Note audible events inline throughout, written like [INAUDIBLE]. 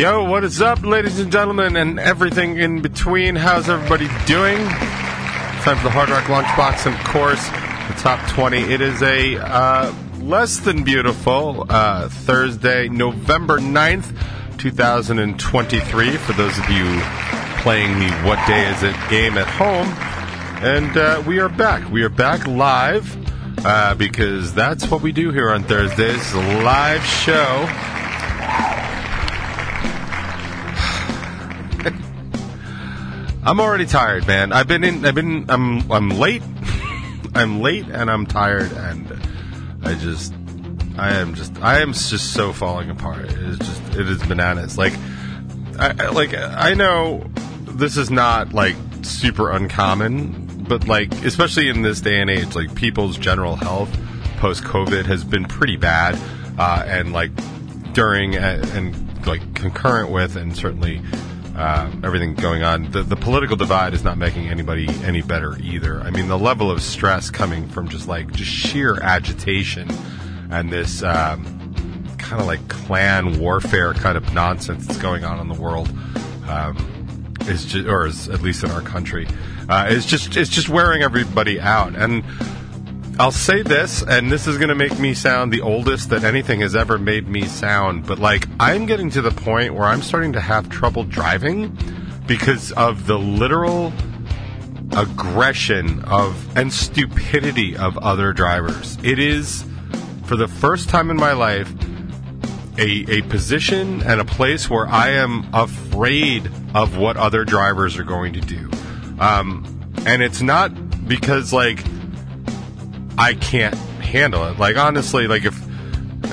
Yo, what is up, ladies and gentlemen, and everything in between? How's everybody doing? Time for the Hard Rock Lunchbox, and of course, the top 20. It is a uh, less than beautiful uh, Thursday, November 9th, 2023, for those of you playing the What Day Is It game at home. And uh, we are back. We are back live uh, because that's what we do here on Thursdays. A live show. I'm already tired, man. I've been in. I've been. I'm. I'm late. [LAUGHS] I'm late, and I'm tired, and I just. I am just. I am just so falling apart. It is just. It is bananas. Like, I like. I know this is not like super uncommon, but like, especially in this day and age, like people's general health post COVID has been pretty bad, uh, and like during and, and like concurrent with, and certainly um, everything going on. The, the political divide is not making anybody any better either. I mean, the level of stress coming from just like just sheer agitation and this um, kind of like clan warfare kind of nonsense that's going on in the world um, is just, or is at least in our country, uh, is just it's just wearing everybody out and. I'll say this, and this is going to make me sound the oldest that anything has ever made me sound, but like, I'm getting to the point where I'm starting to have trouble driving because of the literal aggression of and stupidity of other drivers. It is, for the first time in my life, a, a position and a place where I am afraid of what other drivers are going to do. Um, and it's not because, like, I can't handle it. Like honestly, like if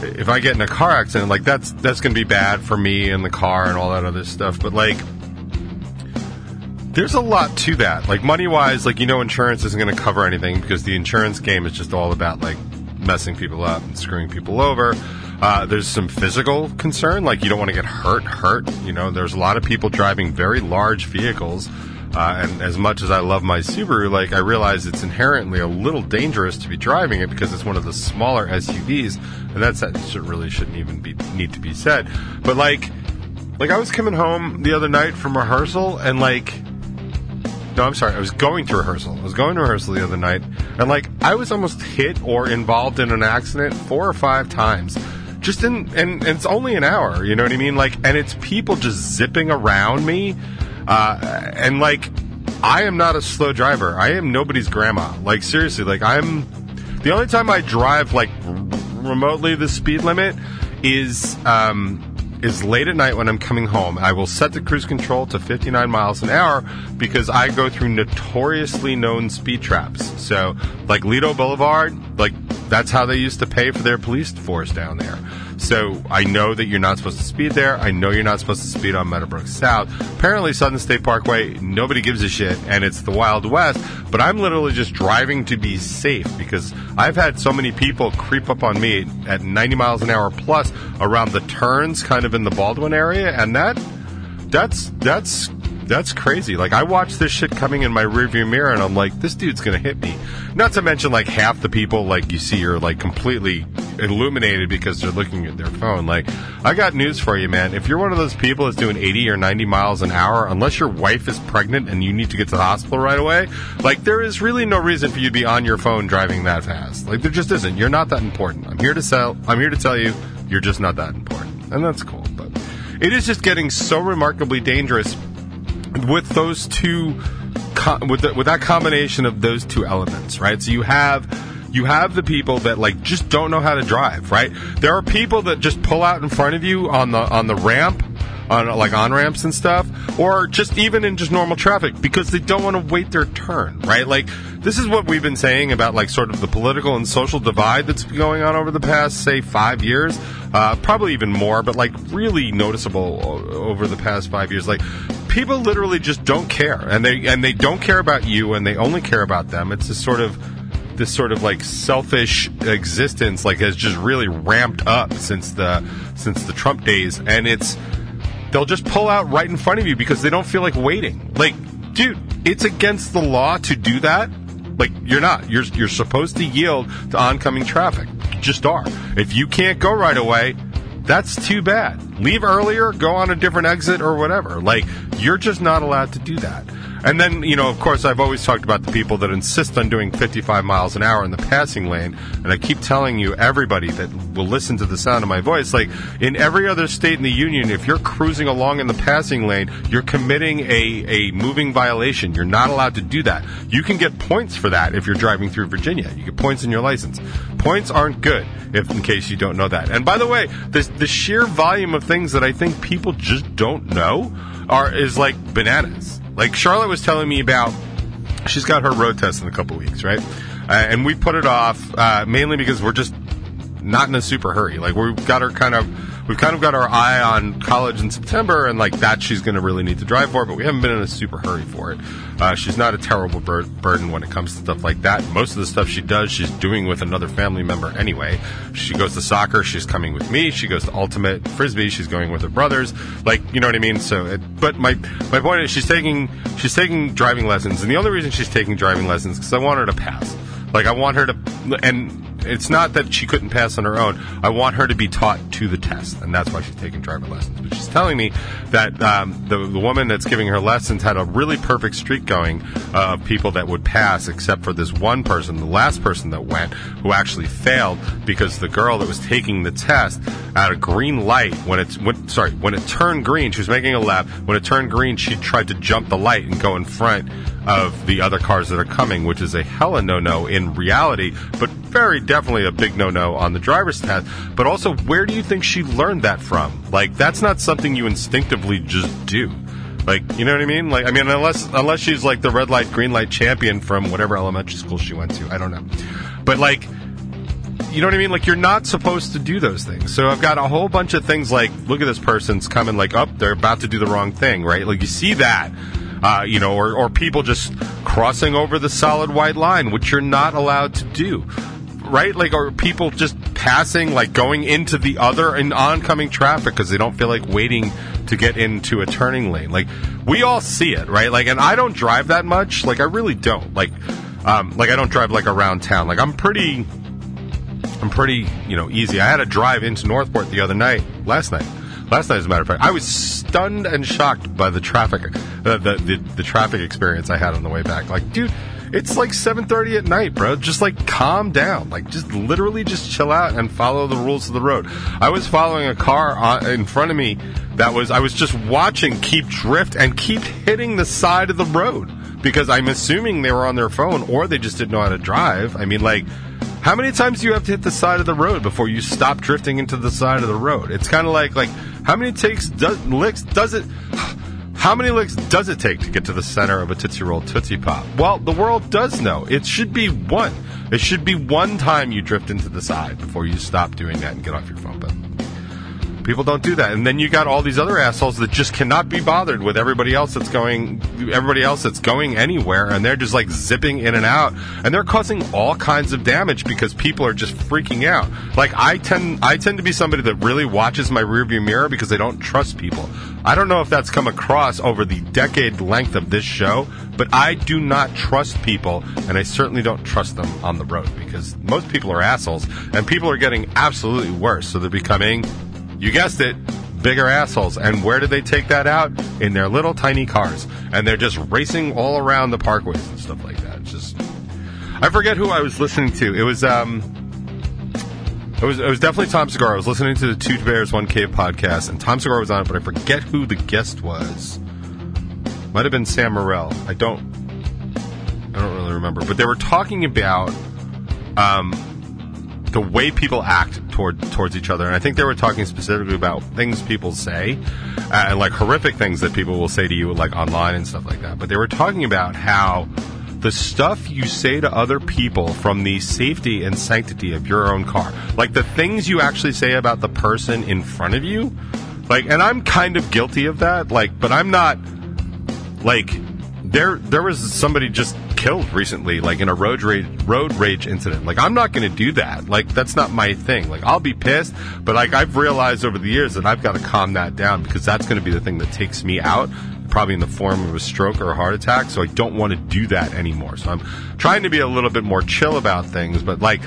if I get in a car accident, like that's that's to be bad for me and the car and all that other stuff. But like, there's a lot to that. Like money wise, like you know, insurance isn't to cover anything because the insurance game is just all about like messing people up and screwing people over. Uh, there's some physical concern, like you don't want to get hurt. Hurt, you know. There's a lot of people driving very large vehicles. Uh, and as much as I love my Subaru, like I realize it's inherently a little dangerous to be driving it because it's one of the smaller SUVs, and that's that really shouldn't even be need to be said. But like, like I was coming home the other night from rehearsal, and like, no, I'm sorry, I was going to rehearsal. I was going to rehearsal the other night, and like I was almost hit or involved in an accident four or five times. Just in, and, and it's only an hour, you know what I mean? Like, and it's people just zipping around me. Uh, and like, I am not a slow driver. I am nobody's grandma. Like seriously, like I'm. The only time I drive like r- remotely the speed limit is um, is late at night when I'm coming home. I will set the cruise control to 59 miles an hour because I go through notoriously known speed traps. So like Lido Boulevard, like that's how they used to pay for their police force down there. So I know that you're not supposed to speed there. I know you're not supposed to speed on Meadowbrook South. Apparently, Southern State Parkway, nobody gives a shit, and it's the Wild West. But I'm literally just driving to be safe because I've had so many people creep up on me at 90 miles an hour plus around the turns, kind of in the Baldwin area, and that that's that's that's crazy. Like I watched this shit coming in my rearview mirror, and I'm like, this dude's gonna hit me. Not to mention, like half the people, like you see, are like completely illuminated because they're looking at their phone. Like, I got news for you, man. If you're one of those people that's doing 80 or 90 miles an hour, unless your wife is pregnant and you need to get to the hospital right away, like there is really no reason for you to be on your phone driving that fast. Like there just isn't. You're not that important. I'm here to sell. I'm here to tell you, you're just not that important, and that's cool. But it is just getting so remarkably dangerous with those two with the, with that combination of those two elements right? So you have you have the people that like just don't know how to drive right? There are people that just pull out in front of you on the on the ramp on like on ramps and stuff or just even in just normal traffic because they don't want to wait their turn right? Like this is what we've been saying about like sort of the political and social divide that's been going on over the past say five years uh, probably even more but like really noticeable over the past five years. Like people literally just don't care and they and they don't care about you and they only care about them. It's this sort of this sort of like selfish existence like has just really ramped up since the since the Trump days and it's they'll just pull out right in front of you because they don't feel like waiting like dude it's against the law to do that like you're not you're you're supposed to yield to oncoming traffic just are if you can't go right away that's too bad. Leave earlier, go on a different exit or whatever. Like, you're just not allowed to do that. And then, you know, of course, I've always talked about the people that insist on doing 55 miles an hour in the passing lane. And I keep telling you, everybody that will listen to the sound of my voice, like in every other state in the union, if you're cruising along in the passing lane, you're committing a, a moving violation. You're not allowed to do that. You can get points for that if you're driving through Virginia. You get points in your license. Points aren't good, if in case you don't know that. And by the way, the, the sheer volume of things that I think people just don't know are is like bananas. Like Charlotte was telling me about, she's got her road test in a couple weeks, right? Uh, and we put it off uh, mainly because we're just not in a super hurry. Like we've got her kind of we've kind of got our eye on college in September, and like that she's going to really need to drive for. But we haven't been in a super hurry for it. Uh, she's not a terrible bur- burden when it comes to stuff like that. Most of the stuff she does, she's doing with another family member anyway. She goes to soccer, she's coming with me. She goes to ultimate frisbee, she's going with her brothers. Like you know what I mean. So, it, but my my point is, she's taking she's taking driving lessons, and the only reason she's taking driving lessons because I want her to pass. Like I want her to, and it's not that she couldn't pass on her own. I want her to be taught to the test, and that's why she's taking driver lessons. But she's telling me that um, the, the woman that's giving her lessons had a really perfect streak going uh, of people that would pass, except for this one person, the last person that went, who actually failed because the girl that was taking the test at a green light when it's when, sorry when it turned green, she was making a lap. When it turned green, she tried to jump the light and go in front of the other cars that are coming, which is a hella no no in reality, but very definitely a big no no on the driver's test. But also, where do you think she learned that from? Like, that's not something you instinctively just do. Like, you know what I mean? Like, I mean, unless unless she's like the red light, green light champion from whatever elementary school she went to, I don't know. But like, you know what I mean? Like, you're not supposed to do those things. So I've got a whole bunch of things like, look at this person's coming, like, up, oh, they're about to do the wrong thing, right? Like, you see that uh, you know, or, or people just crossing over the solid white line, which you're not allowed to do. Right? Like, are people just passing, like going into the other and oncoming traffic because they don't feel like waiting to get into a turning lane. Like, we all see it, right? Like, and I don't drive that much. Like, I really don't. Like, um, like I don't drive like around town. Like, I'm pretty, I'm pretty, you know, easy. I had a drive into Northport the other night, last night last night, as a matter of fact, I was stunned and shocked by the traffic, uh, the, the the traffic experience I had on the way back. Like, dude, it's like 7:30 at night, bro. Just like calm down. Like just literally just chill out and follow the rules of the road. I was following a car on, in front of me that was I was just watching keep drift and keep hitting the side of the road because I'm assuming they were on their phone or they just didn't know how to drive. I mean like how many times do you have to hit the side of the road before you stop drifting into the side of the road? It's kind of like like how many takes does licks does it? How many licks does it take to get to the center of a Tootsie Roll Tootsie Pop? Well, the world does know. It should be one. It should be one time you drift into the side before you stop doing that and get off your phone. People don't do that. And then you got all these other assholes that just cannot be bothered with everybody else that's going, everybody else that's going anywhere, and they're just like zipping in and out, and they're causing all kinds of damage because people are just freaking out. Like I tend, I tend to be somebody that really watches my rearview mirror because I don't trust people. I don't know if that's come across over the decade length of this show, but I do not trust people, and I certainly don't trust them on the road because most people are assholes, and people are getting absolutely worse. So they're becoming you guessed it, bigger assholes. And where did they take that out? In their little tiny cars. And they're just racing all around the parkways and stuff like that. It's just I forget who I was listening to. It was um it was it was definitely Tom Segura. I was listening to the Two Bears One Cave podcast and Tom Segura was on it, but I forget who the guest was. Might have been Sam Morril. I don't I don't really remember. But they were talking about um the way people act toward towards each other. And I think they were talking specifically about things people say, uh, and like horrific things that people will say to you, like online and stuff like that. But they were talking about how the stuff you say to other people from the safety and sanctity of your own car, like the things you actually say about the person in front of you, like, and I'm kind of guilty of that, like, but I'm not like there. There was somebody just killed recently, like in a road rage road rage incident. Like I'm not going to do that. Like that's not my thing. Like I'll be pissed, but like I've realized over the years that I've got to calm that down because that's going to be the thing that takes me out, probably in the form of a stroke or a heart attack. So I don't want to do that anymore. So I'm trying to be a little bit more chill about things, but like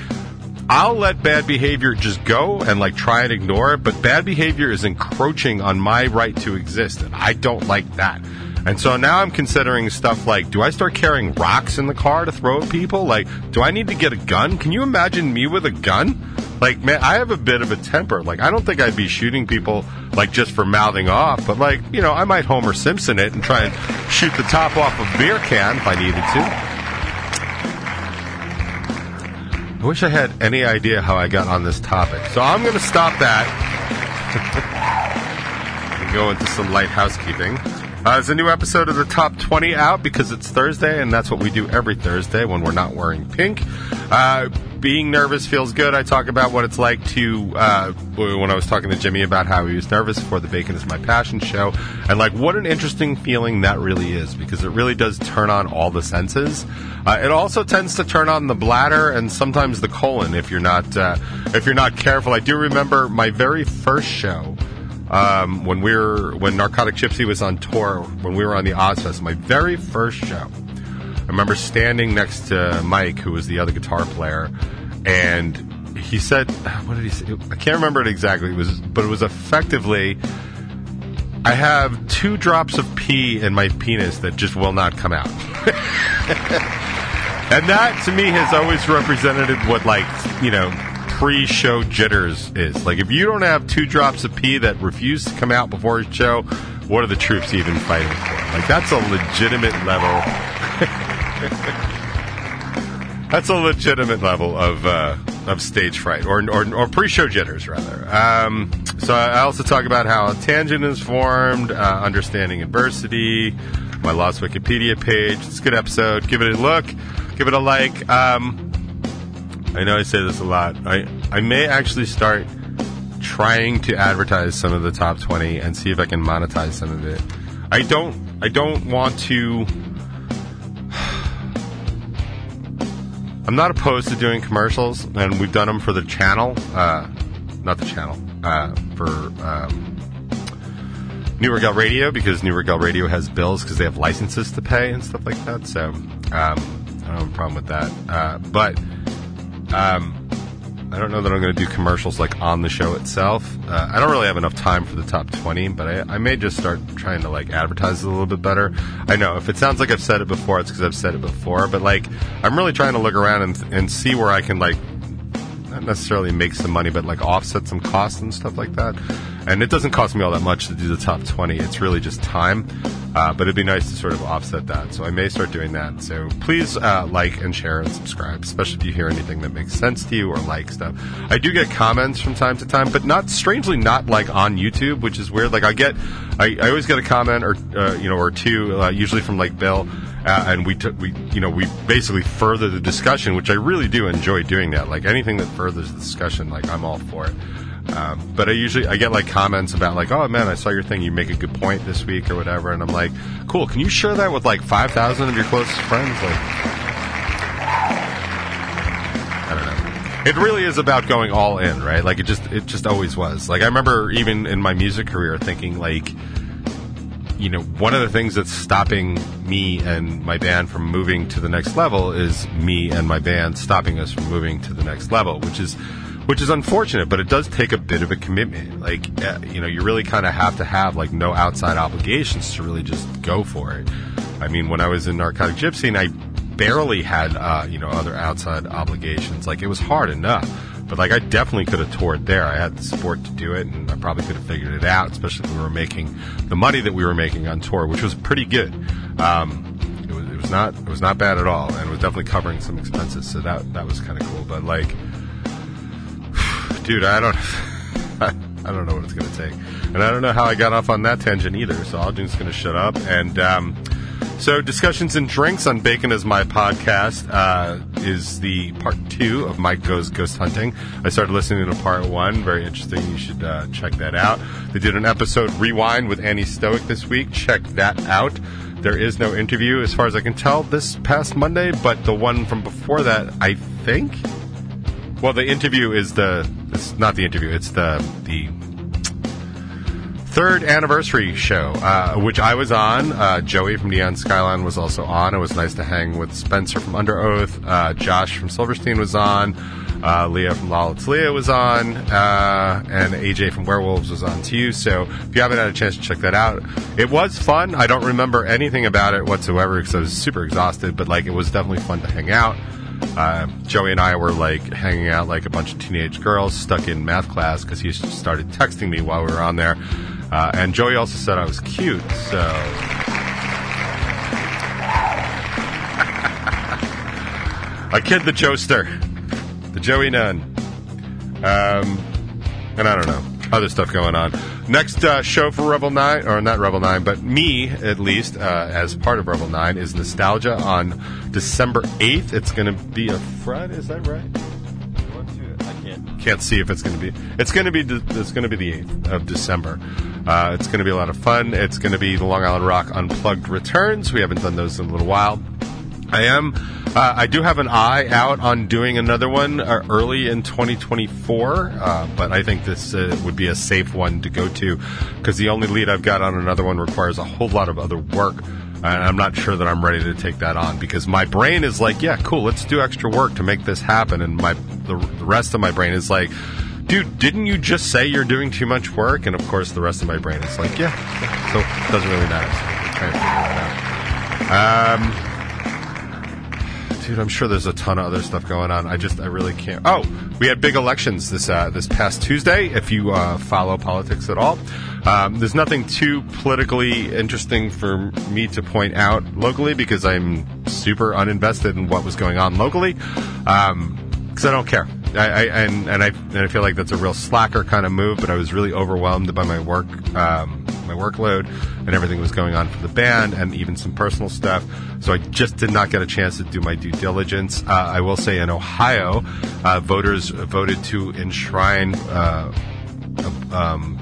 I'll let bad behavior just go and like try and ignore it, but bad behavior is encroaching on my right to exist, and I don't like that. And so now I'm considering stuff like do I start carrying rocks in the car to throw at people? Like, do I need to get a gun? Can you imagine me with a gun? Like, man, I have a bit of a temper. Like, I don't think I'd be shooting people like just for mouthing off, but like, you know, I might Homer Simpson it and try and shoot the top off a beer can if I needed to. I wish I had any idea how I got on this topic. So I'm going to stop that [LAUGHS] and go into some light housekeeping. Uh, there's a new episode of the Top 20 out because it's Thursday, and that's what we do every Thursday when we're not wearing pink. Uh, being nervous feels good. I talk about what it's like to, uh, when I was talking to Jimmy about how he was nervous for the Bacon is My Passion show, and like what an interesting feeling that really is because it really does turn on all the senses. Uh, it also tends to turn on the bladder and sometimes the colon if you're not, uh, if you're not careful. I do remember my very first show um, when we were when Narcotic Gypsy was on tour, when we were on the Ozzfest, my very first show. I remember standing next to Mike, who was the other guitar player, and he said, "What did he say? I can't remember it exactly. It was, but it was effectively." I have two drops of pee in my penis that just will not come out. [LAUGHS] and that to me has always represented what like, you know, pre-show jitters is. Like, if you don't have two drops of pee that refuse to come out before a show, what are the troops even fighting for? Like, that's a legitimate level. [LAUGHS] that's a legitimate level of uh, of stage fright or or, or pre-show jitters rather. Um, so I also talk about how a tangent is formed, uh, understanding adversity, my lost Wikipedia page. It's a good episode. Give it a look. Give it a like. Um, I know I say this a lot. I I may actually start trying to advertise some of the top 20 and see if I can monetize some of it. I don't I don't want to [SIGHS] I'm not opposed to doing commercials and we've done them for the channel uh, not the channel uh, for um, New Regal Radio because New Regal Radio has bills because they have licenses to pay and stuff like that. So um, I don't have a problem with that. Uh, but um, I don't know that I'm going to do commercials like on the show itself. Uh, I don't really have enough time for the top 20, but I, I, may just start trying to like advertise it a little bit better. I know if it sounds like I've said it before, it's because I've said it before. But like, I'm really trying to look around and, and see where I can like not necessarily make some money, but like offset some costs and stuff like that. And it doesn't cost me all that much to do the top 20. It's really just time. Uh, but it'd be nice to sort of offset that. So I may start doing that. So please uh, like and share and subscribe, especially if you hear anything that makes sense to you or like stuff. I do get comments from time to time, but not strangely not like on YouTube, which is weird. Like I get, I, I always get a comment or uh, you know or two, uh, usually from like Bill. Uh, and we took we you know we basically further the discussion, which I really do enjoy doing that. Like anything that furthers the discussion, like I'm all for it. Um, but I usually I get like comments about like, oh man, I saw your thing. You make a good point this week or whatever, and I'm like, cool. Can you share that with like five thousand of your closest friends? Like, I don't know. It really is about going all in, right? Like it just it just always was. Like I remember even in my music career thinking like. You know, one of the things that's stopping me and my band from moving to the next level is me and my band stopping us from moving to the next level, which is which is unfortunate, but it does take a bit of a commitment. Like, uh, you know, you really kind of have to have like no outside obligations to really just go for it. I mean, when I was in Narcotic Gypsy, and I barely had, uh, you know, other outside obligations. Like, it was hard enough. But like, I definitely could have toured there. I had the support to do it, and I probably could have figured it out, especially if we were making the money that we were making on tour, which was pretty good. Um, it was, it was not, it was not bad at all, and it was definitely covering some expenses. So that that was kind of cool. But like [SIGHS] dude, I don't, [LAUGHS] I don't know what it's going to take, and I don't know how I got off on that tangent either. So I'm just going to shut up. And um, so, discussions and drinks on Bacon is my podcast uh, is the part two of Mike Goes Ghost Hunting. I started listening to part one. Very interesting. You should uh, check that out. They did an episode rewind with Annie Stoic this week. Check that out. There is no interview, as far as I can tell, this past Monday, but the one from before that, I think. Well, the interview is the it's not the interview. It's the the third anniversary show, uh, which I was on. Uh, Joey from Neon Skyline was also on. It was nice to hang with Spencer from Underoath. Uh, Josh from Silverstein was on. Uh, Leah from Lawless Leah was on, uh, and AJ from Werewolves was on too. So if you haven't had a chance to check that out, it was fun. I don't remember anything about it whatsoever because I was super exhausted, but like it was definitely fun to hang out. Uh, Joey and I were like hanging out like a bunch of teenage girls stuck in math class because he started texting me while we were on there. Uh, and Joey also said I was cute, so. I kid the Joester the Joey Nun. Um, and I don't know, other stuff going on. Next uh, show for Revel 9, or not Revel 9, but me, at least, uh, as part of Revel 9, is Nostalgia on December 8th. It's going to be a Friday, is that right? Can't see if it's going to be. It's going to be. It's going to be the eighth of December. Uh, it's going to be a lot of fun. It's going to be the Long Island Rock Unplugged returns. We haven't done those in a little while. I am. Uh, I do have an eye out on doing another one uh, early in 2024, uh, but I think this uh, would be a safe one to go to because the only lead I've got on another one requires a whole lot of other work. I'm not sure that I'm ready to take that on because my brain is like, yeah, cool, let's do extra work to make this happen. And my the, the rest of my brain is like, dude, didn't you just say you're doing too much work? And of course, the rest of my brain is like, yeah, yeah. so it doesn't really matter. So um, dude, I'm sure there's a ton of other stuff going on. I just, I really can't. Oh, we had big elections this uh, this past Tuesday. If you uh, follow politics at all, um, there's nothing too politically interesting for me to point out locally because I'm super uninvested in what was going on locally because um, I don't care. I, I, and and I and I feel like that's a real slacker kind of move. But I was really overwhelmed by my work. Um, my workload and everything was going on for the band and even some personal stuff. So I just did not get a chance to do my due diligence. Uh, I will say in Ohio, uh, voters voted to enshrine uh, um,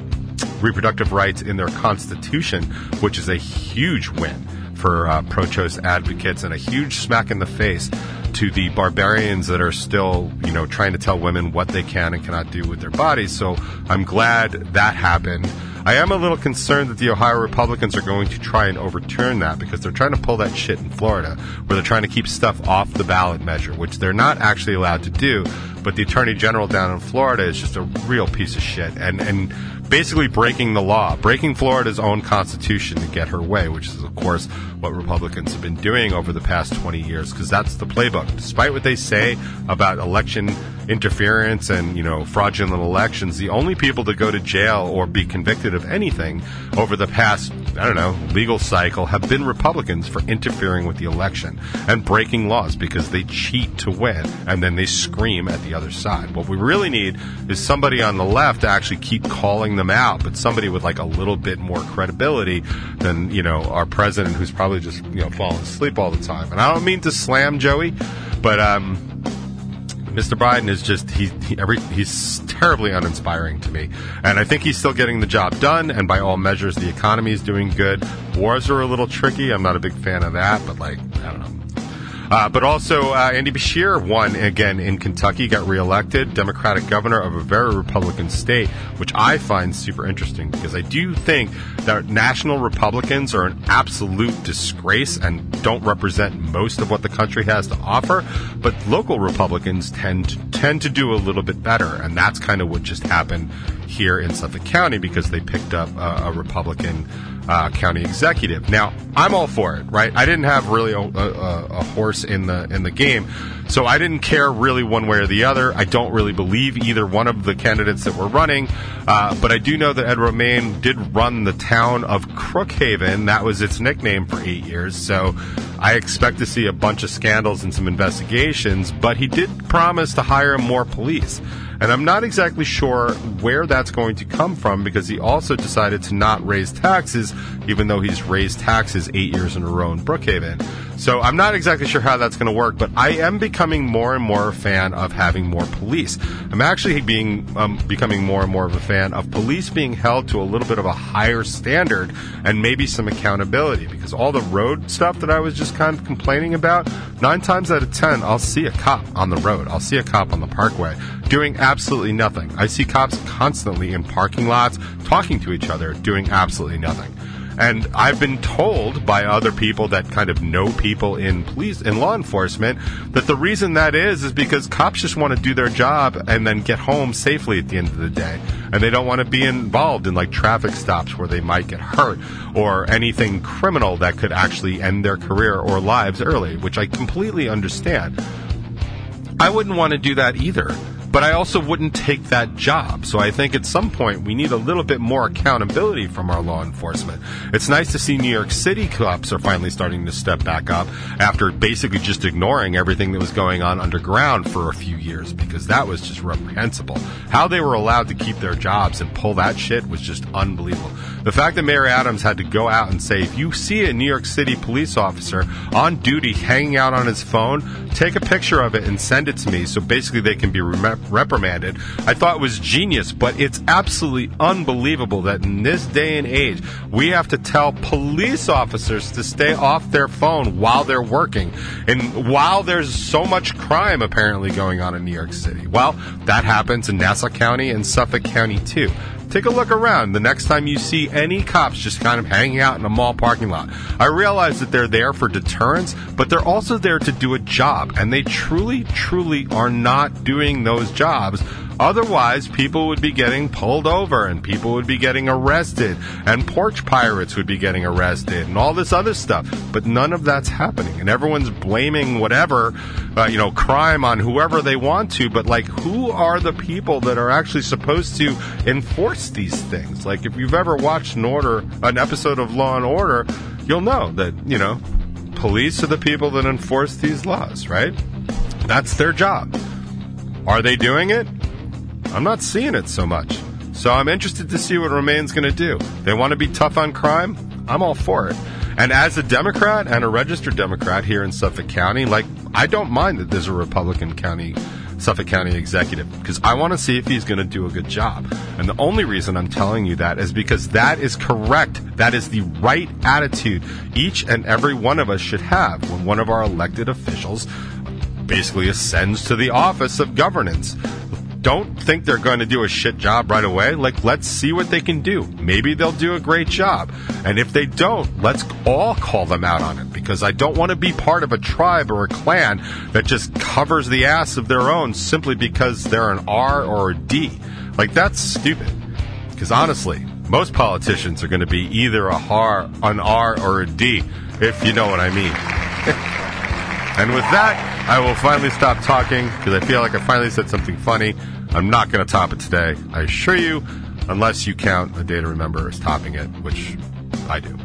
reproductive rights in their constitution, which is a huge win for uh, pro-choice advocates and a huge smack in the face to the barbarians that are still, you know, trying to tell women what they can and cannot do with their bodies. So I'm glad that happened. I am a little concerned that the Ohio Republicans are going to try and overturn that because they're trying to pull that shit in Florida, where they're trying to keep stuff off the ballot measure, which they're not actually allowed to do. But the Attorney General down in Florida is just a real piece of shit. And, and basically breaking the law, breaking Florida's own constitution to get her way, which is, of course, what Republicans have been doing over the past 20 years, because that's the playbook. Despite what they say about election interference and, you know, fraudulent elections, the only people to go to jail or be convicted of anything over the past, I don't know, legal cycle have been Republicans for interfering with the election and breaking laws because they cheat to win and then they scream at the other side. What we really need is somebody on the left to actually keep calling them out, but somebody with like a little bit more credibility than you know our president, who's probably just you know falling asleep all the time. And I don't mean to slam Joey, but um, Mr. Biden is just he, he every he's terribly uninspiring to me, and I think he's still getting the job done. And by all measures, the economy is doing good. Wars are a little tricky. I'm not a big fan of that, but like I don't know. Uh, but also, uh, Andy Beshear won again in Kentucky, got reelected, Democratic governor of a very Republican state, which I find super interesting because I do think that national Republicans are an absolute disgrace and don't represent most of what the country has to offer. But local Republicans tend to, tend to do a little bit better, and that's kind of what just happened here in Suffolk County because they picked up a, a Republican uh, county executive. Now, I'm all for it, right? I didn't have really a, a, a, horse in the in the game, so I didn't care really one way or the other. I don't really believe either one of the candidates that were running, uh, but I do know that Ed Romaine did run the town of Crookhaven. That was its nickname for eight years. So I expect to see a bunch of scandals and some investigations. But he did promise to hire more police. And I'm not exactly sure where that's going to come from because he also decided to not raise taxes, even though he's raised taxes eight years in a row in Brookhaven. So I'm not exactly sure how that's going to work, but I am becoming more and more a fan of having more police. I'm actually being um, becoming more and more of a fan of police being held to a little bit of a higher standard and maybe some accountability because all the road stuff that I was just just kind of complaining about, nine times out of ten, I'll see a cop on the road. I'll see a cop on the parkway doing absolutely nothing. I see cops constantly in parking lots talking to each other, doing absolutely nothing. And I've been told by other people that kind of know people in police in law enforcement that the reason that is is because cops just want to do their job and then get home safely at the end of the day. And they don't want to be involved in like traffic stops where they might get hurt or anything criminal that could actually end their career or lives early, which I completely understand. I wouldn't want to do that either but I also wouldn't take that job. So I think at some point we need a little bit more accountability from our law enforcement. It's nice to see New York City cops are finally starting to step back up after basically just ignoring everything that was going on underground for a few years because that was just reprehensible. How they were allowed to keep their jobs and pull that shit was just unbelievable. The fact that Mayor Adams had to go out and say, if you see a New York City police officer on duty hanging out on his phone, take a picture of it and send it to me so basically they can be reprimanded. I thought was genius, but it's absolutely unbelievable that in this day and age, we have to tell police officers to stay off their phone while they're working. And while there's so much crime apparently going on in New York City. Well, that happens in Nassau County and Suffolk County too take a look around the next time you see any cops just kind of hanging out in a mall parking lot. I realize that they're there for deterrence, but they're also there to do a job, and they truly, truly are not doing those jobs Otherwise, people would be getting pulled over and people would be getting arrested and porch pirates would be getting arrested and all this other stuff. But none of that's happening. And everyone's blaming whatever, uh, you know, crime on whoever they want to. But like, who are the people that are actually supposed to enforce these things? Like, if you've ever watched an order, an episode of Law and Order, you'll know that, you know, police are the people that enforce these laws, right? That's their job. Are they doing it? I'm not seeing it so much. So I'm interested to see what Romaine's going to do. They want to be tough on crime? I'm all for it. And as a Democrat and a registered Democrat here in Suffolk County, like, I don't mind that there's a Republican county, Suffolk County executive, because I want to see if he's going to do a good job. And the only reason I'm telling you that is because that is correct. That is the right attitude each and every one of us should have when one of our elected officials basically ascends to the office of governance don't think they're going to do a shit job right away. Like, let's see what they can do. Maybe they'll do a great job. And if they don't, let's all call them out on it because I don't want to be part of a tribe or a clan that just covers the ass of their own simply because they're an R or a D. Like, that's stupid. Because honestly, most politicians are going to be either a R, an R or a D, if you know what I mean. [LAUGHS] and with that, I will finally stop talking because I feel like I finally said something funny. I'm not going to top it today, I assure you, unless you count a day to remember as topping it, which I do.